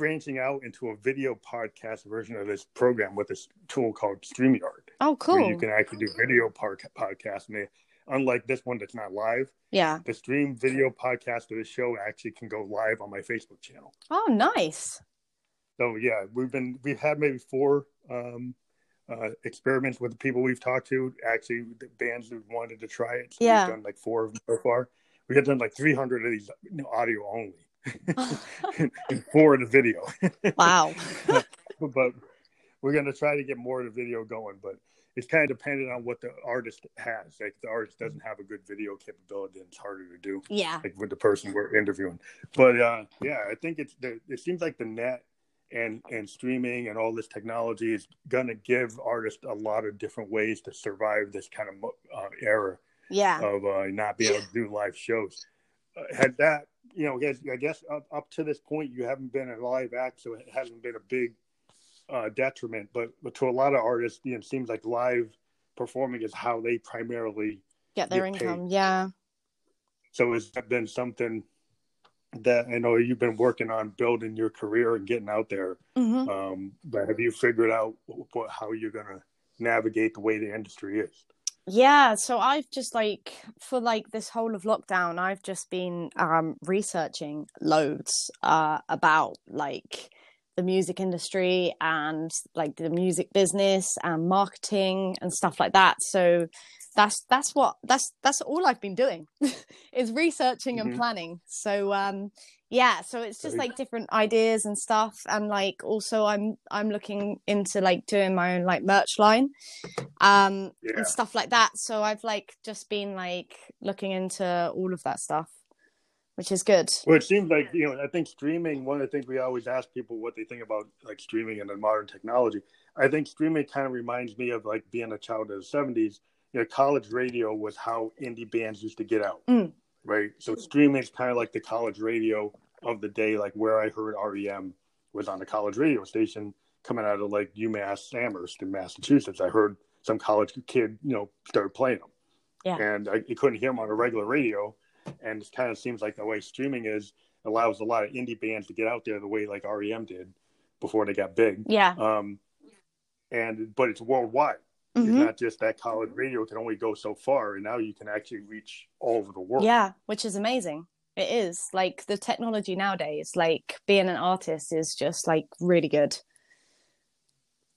S1: branching out into a video podcast version of this program with this tool called StreamYard,
S2: oh cool.
S1: you can actually do video par- podcasts. And unlike this one that's not live,
S2: yeah.
S1: the stream video podcast of the show actually can go live on my Facebook channel.
S2: Oh nice.
S1: So yeah, we've been we've had maybe four um, uh, experiments with the people we've talked to. Actually, the bands who wanted to try it. So
S2: Yeah.
S1: we've done like four of them so far. We've done like 300 of these you know, audio only, and four of the video.
S2: wow.
S1: but we're gonna try to get more of the video going, but it's kind of dependent on what the artist has. Like the artist doesn't have a good video capability, then it's harder to do.
S2: Yeah.
S1: Like with the person we're interviewing. But uh, yeah, I think it's the, it seems like the net and and streaming and all this technology is gonna give artists a lot of different ways to survive this kind of uh, era
S2: Yeah.
S1: of uh, not being able to do live shows. Uh, had that, you know, I guess, up, up to this point, you haven't been a live act, so it hasn't been a big uh, detriment. But, but to a lot of artists, you know, it seems like live performing is how they primarily.
S2: Get their
S1: get paid.
S2: income. Yeah.
S1: So has that been something that I know you've been working on building your career and getting out there?
S2: hmm
S1: Um, but have you figured out what, how you're gonna navigate the way the industry is?
S2: Yeah, so I've just like for like this whole of lockdown, I've just been um researching loads uh about like the music industry and like the music business and marketing and stuff like that. So that's that's what that's that's all I've been doing is researching and
S1: Mhm.
S2: planning. So um yeah, so it's just like different ideas and stuff and like also I'm I'm looking into like doing my own like merch line um
S1: Yeah.
S2: and stuff like that so i've like just been like looking into all of that stuff which is good
S1: Well, it seems like you know. I think streaming. One of the things we always ask people what they think about like streaming and the modern technology. I think streaming kind of reminds me of like being a child of the '70s. You know, college radio was how indie bands used to get out,
S2: Mm.
S1: right? So streaming is kind of like the college radio of the day. Like where I heard REM was on the college radio station coming out of like UMass Amherst in Massachusetts. I heard some college kid, you know, started playing them,
S2: Yeah.
S1: and I, couldn't hear them on a regular radio and it kind of seems like the way streaming is allows a lot of indie bands to get out there the way like REM did before they got big.
S2: yeah
S1: Um, and but it's worldwide. It's
S2: hmm
S1: not just that college radio can only go so far, and now you can actually reach all over the world.
S2: yeah which is amazing it is like the technology nowadays like being an artist is just like really good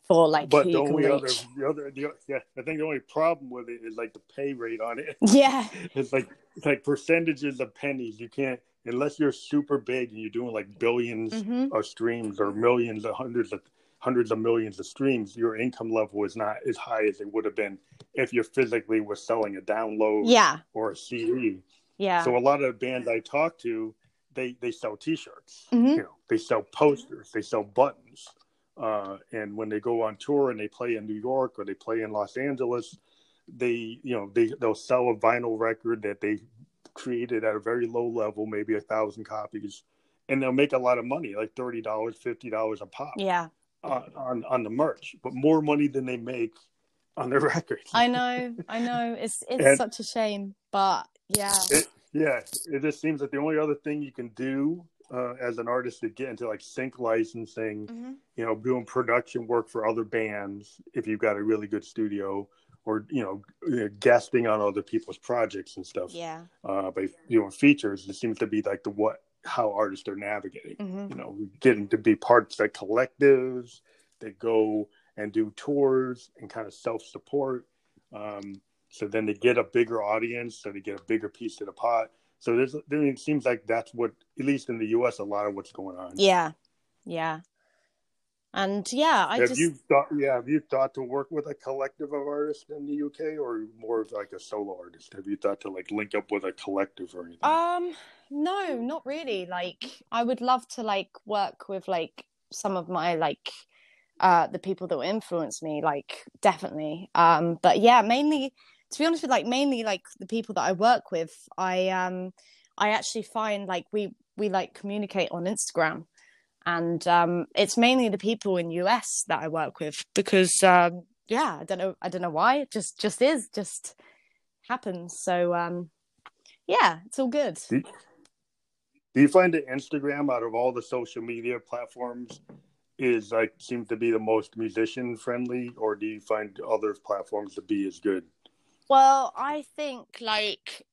S2: for like
S1: But the only other, the other, the, yeah, I think the only problem with it is like the pay rate on it.
S2: yeah
S1: It's like it's like percentages of pennies. You can't unless you're super big and you're doing like 1000000000s
S2: hmm
S1: of streams or millions of hundreds of hundreds of millions of streams, your income level is not as high as it would have been if you physically were selling a download
S2: yeah
S1: or a CD.
S2: yeah
S1: So a lot of bands I talk to, they they sell T-shirts.
S2: Mm-hmm.
S1: You know, they sell posters, they sell buttons. Uh, and when they go on tour and they play in New York or they play in Los Angeles, they you know they they'll sell a vinyl record that they created at a very low level, maybe a thousand copies, and they'll make a lot of money, like thirty dollars, fifty dollars a pop
S2: yeah
S1: on, on on the merch, but more money than they make on their records.
S2: i know i know it's it's
S1: And-
S2: such a shame but yeah
S1: It, yeah, it just seems that the only other thing you can do uh, as an artist to get into like sync licensing,
S2: Mhm.
S1: you know, doing production work for other bands if you've got a really good studio, or you know, uh, guesting on other people's projects and stuff.
S2: yeah
S1: Uh, but you know, features it seems to be like the what how artists are navigating.
S2: hmm
S1: You know, getting to be parts of collectives that go and do tours and kind of self support. Um, so then they get a bigger audience, so they get a bigger piece of the pot. So there's, there, it seems like that's what, at least in the U.S., a lot of what's going on.
S2: yeah yeah and yeah i
S1: have
S2: just
S1: you thought? Yeah, have you thought to work with a collective of artists in the UK, or more of like a solo artist? Have you thought to like link up with a collective or anything?
S2: Um, no, not really. Like, I would love to like work with like some of my like uh the people that will influence me, like definitely. Um, but yeah, mainly to be honest with like mainly like the people that I work with, I um I actually find like we we like communicate on Instagram. And um it's mainly the people in US that I work with because um yeah, I don't know I don't know why. It just just is, just happens. So um yeah, it's all good.
S1: Do you find that Instagram, out of all the social media platforms, is like seems to be the most musician friendly, or do you find other platforms to be as good?
S2: Well, I think like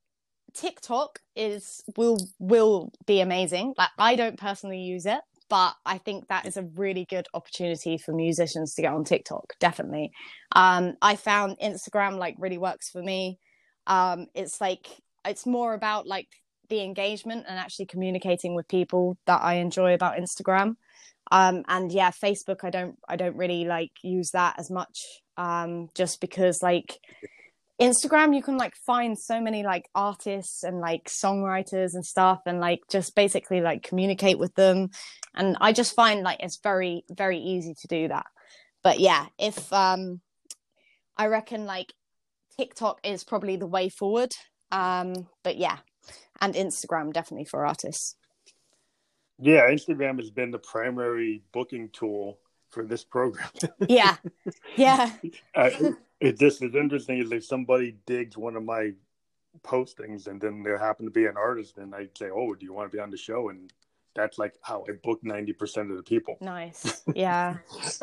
S2: TikTok is will will be amazing. Like I don't personally use it, but I think that is a really good opportunity for musicians to get on TikTok. Definitely. Um, I found Instagram like really works for me. Um, it's like it's more about like the engagement and actually communicating with people that I enjoy about Instagram. Um, and yeah, Facebook, I don't, I don't really like use that as much, um, just because like Instagram, you can like find so many like artists and like songwriters and stuff, and like just basically like communicate with them. And I just find like it's very, very easy to do that. But yeah, if um, I reckon like TikTok is probably the way forward. Um, but yeah, and Instagram definitely for artists.
S1: Yeah, Instagram has been the primary booking tool for this program.
S2: yeah, yeah.
S1: Uh, it just is interesting is if somebody digs one of my postings and then there happen to be an artist and I say, "Oh, do you want to be on the show?" and that's like how I book ninety percent of the people.
S2: Nice, yeah.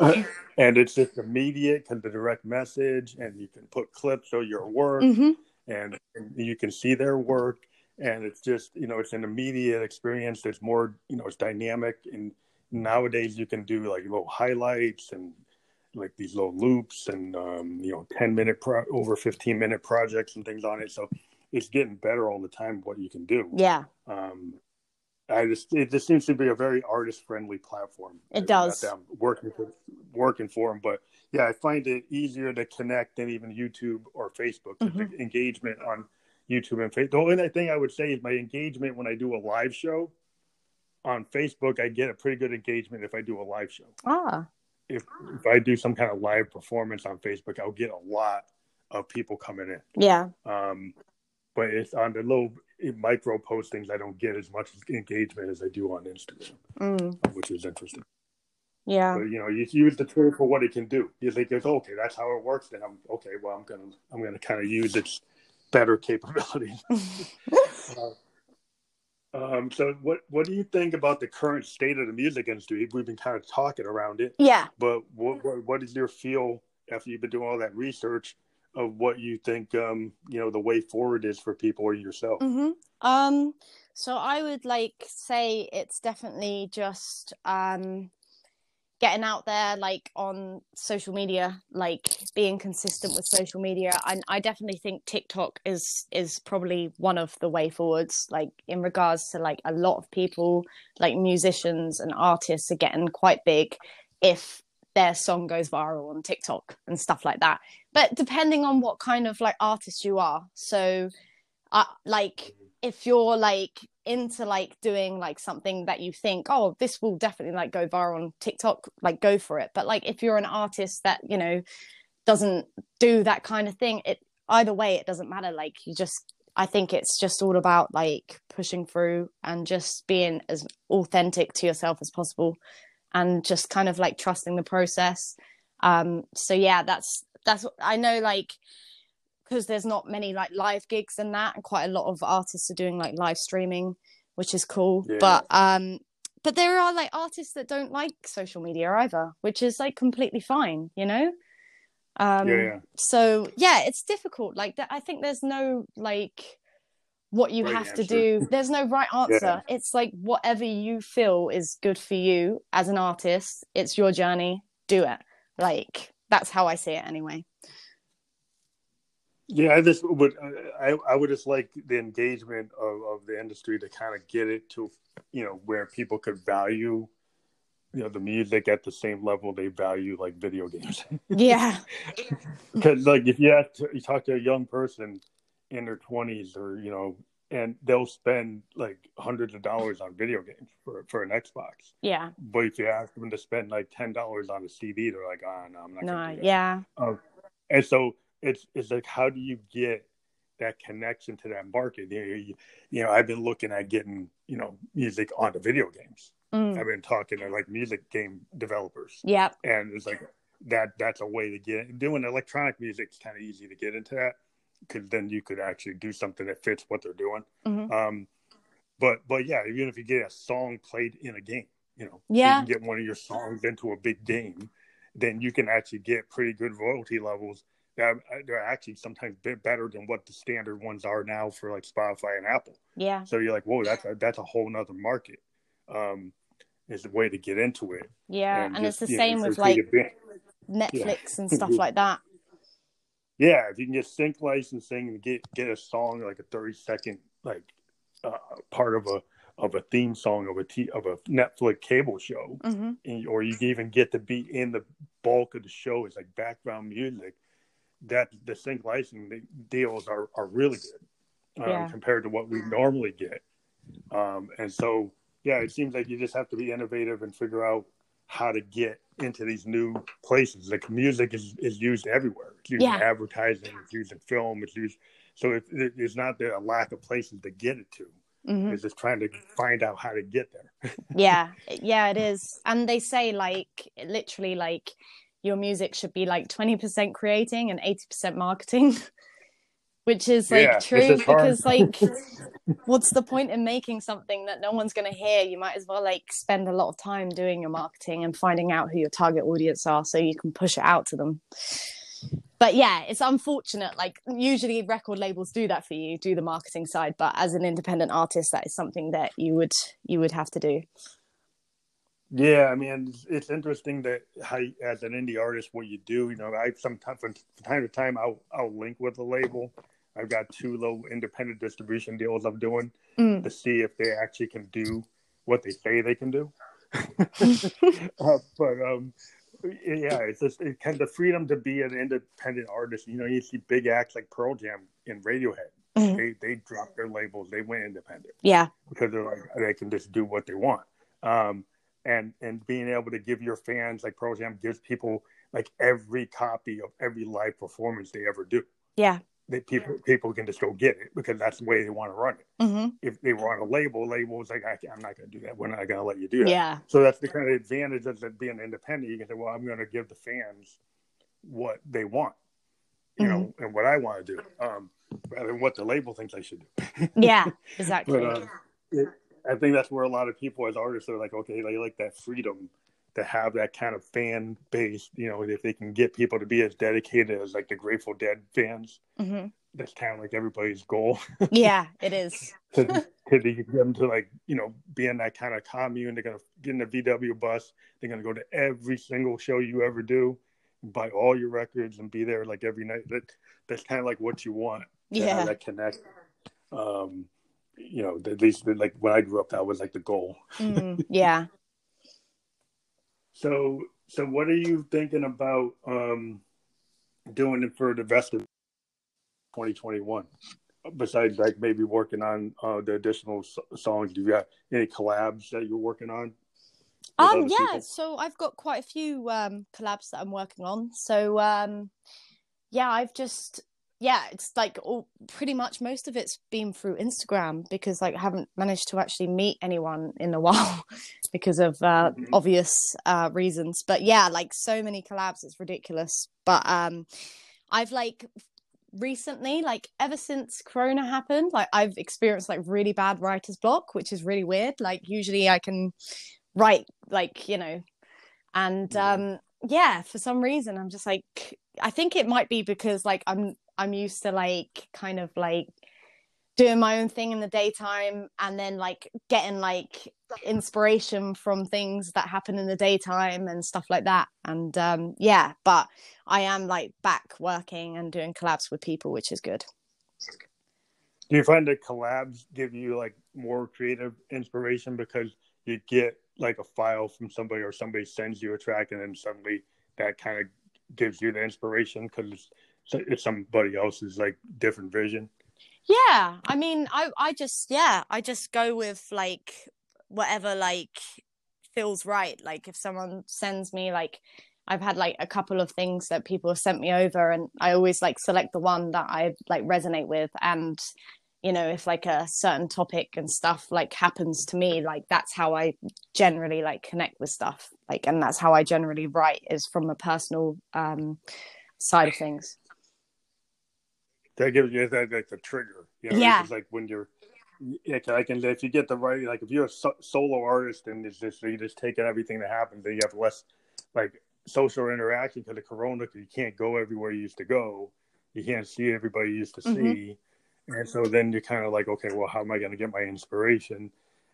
S1: and it's just immediate, can the direct message, and you can put clips of your work,
S2: hmm
S1: and, and you can see their work, and it's just you know it's an immediate experience. It's more you know it's dynamic, and nowadays you can do like little highlights and like these little loops and um, you know 10 minute pro- over 15 minute projects and things on it so it's getting better all the time what you can do
S2: Yeah,
S1: um, I just it just seems to be a very artist friendly platform.
S2: It does.
S1: I'm working for working for them, but yeah, I find it easier to connect than even YouTube or Facebook.
S2: Mhm.
S1: The engagement on YouTube and Facebook. The only thing I would say is my engagement when I do a live show on Facebook, I get a pretty good engagement if I do a live show.
S2: ah,
S1: If if I do some kind of live performance on Facebook, I'll get a lot of people coming in.
S2: yeah,
S1: Um, but it's on the little micro postings, I don't get as much engagement as I do on Instagram,
S2: mm,
S1: which is interesting.
S2: yeah,
S1: But you know, you use the tool for what it can do. You think it's okay, that's how it works. Then I'm okay. Well, I'm gonna I'm gonna kind of use its better capabilities. Uh, um, so what what do you think about the current state of the music industry? We've been kind of talking around it,
S2: yeah.
S1: but what what, what is your feel after you've been doing all that research of what you think um, you know the way forward is for people or yourself?
S2: hmm Um, so I would like say it's definitely just um getting out there like on social media, like being consistent with social media. And I definitely think TikTok is is probably one of the way forwards, like in regards to like a lot of people, like musicians and artists are getting quite big if their song goes viral on TikTok and stuff like that. But depending on what kind of like artist you are. So uh, like if you're like into like doing like something that you think oh this will definitely like go viral on tiktok like go for it but like if you're an artist that you know doesn't do that kind of thing it either way it doesn't matter like you just i think it's just all about like pushing through and just being as authentic to yourself as possible and just kind of like trusting the process um so yeah that's that's i know like because there's not many like live gigs and that and quite a lot of artists are doing like live streaming which is cool
S1: Yeah.
S2: but um but there are like artists that don't like social media either which is like completely fine you know um
S1: Yeah, yeah.
S2: so yeah it's difficult like th- i think there's no like what you
S1: Right
S2: have to do. There's no right answer. It's like whatever you feel is good for you as an artist it's your journey. Do it. Like that's how i see it anyway.
S1: Yeah, I just would. I I would just like the engagement of, of the industry to kind of get it to, you know, where people could value, you know, the music at the same level they value like video games.
S2: yeah.
S1: Because like if you have to, you talk to a young person in their twenties or you know, and they'll spend like hundreds of dollars on video games for for an Xbox.
S2: yeah
S1: But if you ask them to spend like ten dollars on a CD, they're like, ah, no, I'm not.
S2: no yeah
S1: Um, and so it's it's like how do you get that connection to that market? You, you, you know, I've been looking at getting you know music onto video games.
S2: Mm.
S1: I've been talking to like music game developers,
S2: Yep.
S1: and it's like that that's a way to get doing electronic music is kind of easy to get into that because then you could actually do something that fits what they're doing.
S2: Mhm.
S1: Um, but but yeah, even if you get a song played in a game, you know,
S2: Yeah.
S1: you can get one of your songs into a big game, then you can actually get pretty good royalty levels. That they're actually sometimes bit better than what the standard ones are now for like Spotify and Apple.
S2: Yeah.
S1: So you're like, whoa, that's a, that's a whole nother market. Um, is a way to get into it.
S2: Yeah. And, it's
S1: just,
S2: the
S1: you know,
S2: same with like. Netflix and stuff like that.
S1: Yeah, if you can get sync licensing and get get a song like a thirty second like uh, part of a of a theme song of a t- of a Netflix cable show,
S2: hmm
S1: and, or you even get to be in the bulk of the show as like background music. That the sync licensing deals are are really good um,
S2: Yeah.
S1: compared to what we normally get. Um, and so, yeah, it seems like you just have to be innovative and figure out how to get into these new places. Like music is, is used everywhere. It's used
S2: Yeah.
S1: in advertising, it's used in film, it's used. So it, it, it's not there a lack of places to get it to.
S2: hmm
S1: It's just trying to find out how to get there.
S2: yeah yeah it is and they say like literally like your music should be like 20% creating and 80% marketing which is like
S1: Yeah,
S2: true because like what's the point in making something that no one's going to hear you might as well like spend a lot of time doing your marketing and finding out who your target audience are so you can push it out to them but yeah it's unfortunate like usually record labels do that for you do the marketing side but as an independent artist that is something that you would you would have to do
S1: Yeah, I mean, it's, it's interesting that how, as an indie artist, what you do. You know, I sometimes from time to time, I'll I'll link with a label. I've got two little independent distribution deals I'm doing
S2: Mm.
S1: to see if they actually can do what they say they can do. uh, but um, yeah, it's just it kind of the freedom to be an independent artist. You know, you see big acts like Pearl Jam and Radiohead.
S2: Mhm.
S1: They they dropped their labels. They went independent
S2: Yeah,
S1: because they're like they can just do what they want. Um, and and being able to give your fans like Pearl Jam gives people like every copy of every live performance they ever do.
S2: yeah.
S1: They people people can just go get it because that's the way they want to run it.
S2: hmm
S1: If they were on a label, label is like I, I'm not going to do that. We're not going to let you do that.
S2: Yeah,
S1: So that's the kind of advantage of being independent. You can say, well, I'm going to give the fans what they want, you know, and what I want to do, um, rather than what the label thinks I should do.
S2: yeah, exactly.
S1: But um, it, I think that's where a lot of people as artists are like, okay, they like that freedom to have that kind of fan base. You know, if they can get people to be as dedicated as like the Grateful Dead fans,
S2: hmm
S1: that's kind of like everybody's goal.
S2: Yeah, it is.
S1: to, to get them to like, you know, be in that kind of commune. They're gonna get in the VW bus. They're gonna go to every single show you ever do, buy all your records, and be there like every night. That that's kind of like what you want.
S2: Yeah,
S1: that connect. Um, you know, at least like when I grew up, that was like the goal.
S2: mm, yeah.
S1: So, so what are you thinking about um, doing for the rest of 2021? Besides, like maybe working on uh, the additional so- songs, do you got any collabs that you're working on?
S2: Um, yeah.
S1: people?
S2: So I've got quite a few um collabs that I'm working on. So um, yeah, I've just yeah, it's like all pretty much most of it's been through Instagram because like I haven't managed to actually meet anyone in a while because of uh,
S1: Mhm.
S2: obvious uh reasons. But yeah, like so many collabs, it's ridiculous. But um, I've like recently like ever since corona happened like i've experienced like really bad writer's block which is really weird like usually i can write like you know and
S1: Mhm.
S2: um yeah for some reason i'm just like i think it might be because like i'm i'm used to like kind of like doing my own thing in the daytime and then like getting like inspiration from things that happen in the daytime and stuff like that. And um yeah but i am like back working and doing collabs with people which is good.
S1: Do you find that collabs give you like more creative inspiration because you get like a file from somebody or somebody sends you a track and then suddenly that kind of gives you the inspiration because somebody else's like different vision?
S2: yeah i mean i i just yeah i just go with like whatever like feels right. Like if someone sends me like i've had like a couple of things that people have sent me over and i always like select the one that i like resonate with and you know if like a certain topic and stuff like happens to me like that's how i generally like connect with stuff. Like and that's how i generally write is from a personal um side of things
S1: That gives you that like the trigger. You know,
S2: Yeah.
S1: It's like when you're, yeah, I can, if you get the right, like if you're a so- solo artist and it's just, you just taking everything that happens, then you have less like social interaction because of Corona, because you can't go everywhere you used to go. You can't see everybody you used to
S2: Mhm.
S1: see. And so then you're kind of like, okay, well, how am I going to get my inspiration?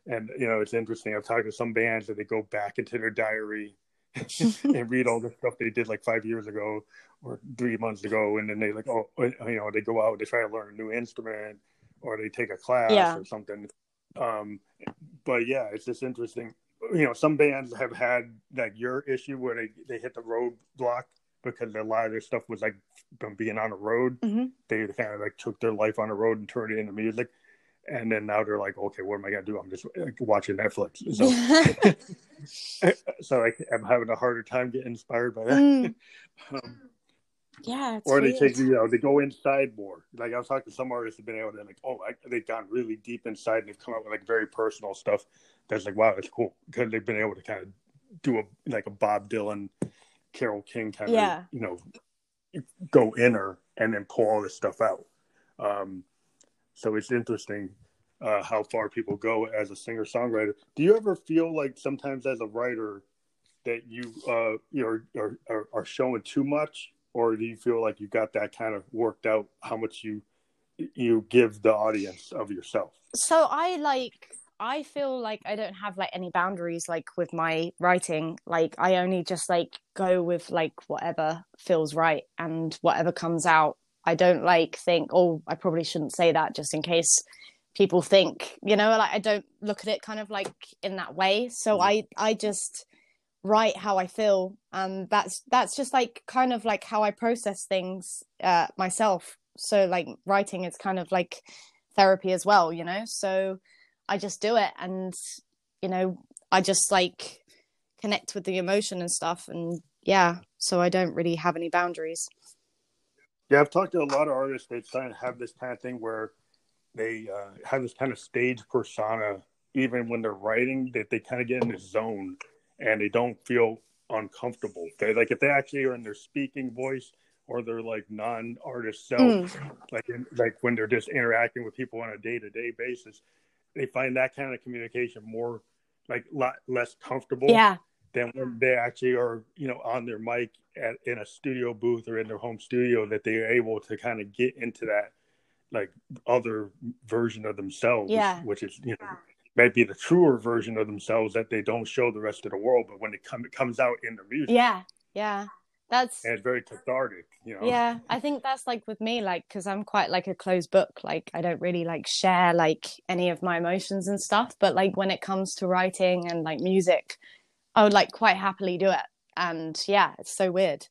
S1: And, you know, it's interesting. I've talked to some bands that they go back into their diary and read all the stuff they did like five years ago or three months ago, and then they like, oh, you know, they go out, they try to learn a new instrument, or they take a class
S2: Yeah.
S1: or something. Um, but yeah, it's just interesting. You know, some bands have had like your issue where they they hit the roadblock because a lot of their stuff was like from being on the road.
S2: Mhm.
S1: They kind of like took their life on the road and turned it into music. And then now they're like, okay, what am I gonna do? I'm just like, watching Netflix. So, so I, I'm having a harder time getting inspired by that.
S2: Mm.
S1: Um,
S2: yeah, it's
S1: or they
S2: weird.
S1: take you know they go inside more. Like I was talking to some artists have been able to like oh I, they've gone really deep inside and they've come up with like very personal stuff. That's like wow that's cool because they've been able to kind of do a like a Bob Dylan, Carole King kind of you know go inner and then pull all this stuff out. Um, so it's interesting uh, how far people go as a singer songwriter. Do you ever feel like sometimes as a writer that you uh, you're are, are, showing too much, or do you feel like you got that kind of worked out? How much you you give the audience of yourself?
S2: so i like i feel like i don't have like any boundaries like with my writing like i only just like go with like whatever feels right and whatever comes out i don't like think oh i probably shouldn't say that just in case people think you know like i don't look at it kind of like in that way. So i i just write how i feel and that's that's just like kind of like how i process things uh myself. So like writing is kind of like therapy as well you know? So i just do it and you know i just like connect with the emotion and stuff and yeah so i don't really have any boundaries
S1: Yeah, I've talked to a lot of artists. They kind of have this kind of thing where they uh, have this kind of stage persona, even when they're writing, that they kind of get in this zone and they don't feel uncomfortable. They like if they actually are in their speaking voice or their like non-artist self,
S2: Mm.
S1: like in, like when they're just interacting with people on a day-to-day basis, they find that kind of communication more like lot less comfortable
S2: yeah
S1: than when they actually are, you know, on their mic at, in a studio booth or in their home studio, that they are able to kind of get into that like other version of themselves,
S2: Yeah.
S1: which is you know might be the truer version of themselves that they don't show the rest of the world, but when it, come, it comes out in the music,
S2: yeah. Yeah. That's
S1: and it's very cathartic, you know.
S2: yeah. I think that's like with me like because i'm quite like a closed book. Like i don't really like share like any of my emotions and stuff but like when it comes to writing and like music i would like quite happily do it and yeah it's so weird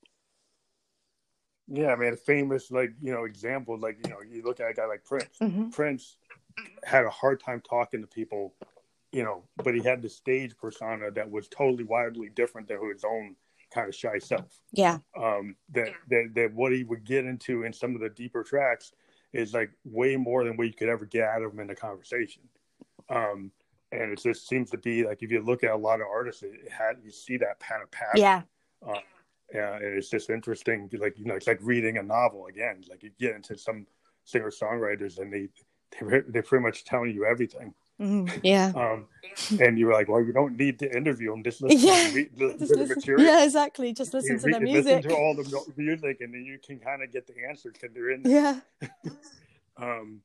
S1: Yeah, I mean, a famous like you know example, like you know, you look at a guy like Prince.
S2: hmm
S1: Prince had a hard time talking to people, you know, but he had the stage persona that was totally wildly different than his own kind of shy self.
S2: yeah
S1: Um, that, that that what he would get into in some of the deeper tracks is like way more than what you could ever get out of him in a conversation. Um, and it just seems to be like if you look at a lot of artists, it had you see that kind of pattern.
S2: yeah
S1: Um, yeah, and it's just interesting. Like you know, it's like reading a novel again. Like you get into some singer songwriters, and they they they're pretty much telling you everything.
S2: hmm yeah
S1: Um, and you're like, well, you don't need to interview them. Just listen,
S2: Yeah.
S1: to, read, listen to the material.
S2: yeah exactly just listen
S1: You
S2: to the
S1: read-
S2: music
S1: Listen to all the music, and then you can kind of get the answer because they're in. There.
S2: yeah
S1: Um,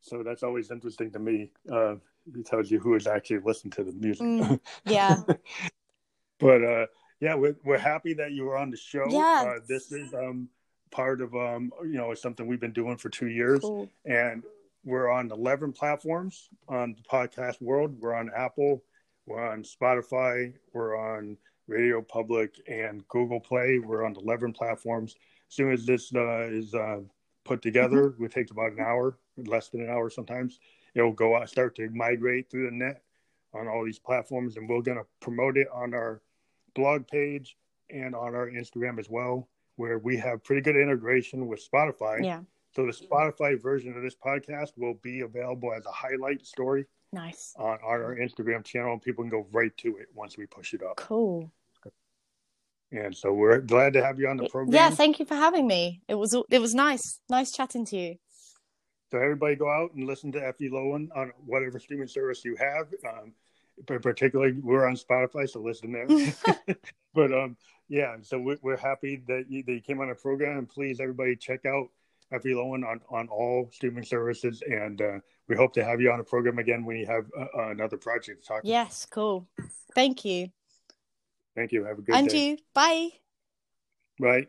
S1: so that's always interesting to me. Uh, it tells you who has actually listened to the music.
S2: Mm. yeah.
S1: But uh yeah we're, we're happy that you were on the show.
S2: Yeah.
S1: uh, this is um part of um you know it's something we've been doing for two years.
S2: Cool.
S1: And we're on 11 platforms on the podcast world. We're on apple we're on spotify we're on radio public and google play. We're on 11 platforms. As soon as this uh, is uh, put together it takes about an hour less than an hour sometimes it'll go out start to migrate through the net on all these platforms and we're going to promote it on our blog page and on our instagram as well where we have pretty good integration with spotify.
S2: Yeah.
S1: So the spotify version of this podcast will be available as a highlight story
S2: nice.
S1: on, on our instagram channel and people can go right to it once we push it up.
S2: Cool.
S1: And so we're glad to have you on the program.
S2: yeah thank you for having me. It was it was nice nice chatting to you
S1: So everybody go out and listen to Effie Lowen on whatever streaming service you have. Um, but particularly, we're on Spotify, so listen there. but um, yeah, so we're, we're happy that you, that you came on the program. And please, everybody, check out Effie Lowen on, on all streaming services. And uh, we hope to have you on a program again when you have uh, another project to talk about.
S2: yes cool thank you
S1: Thank you. Have a good
S2: and
S1: day.
S2: you bye
S1: Bye.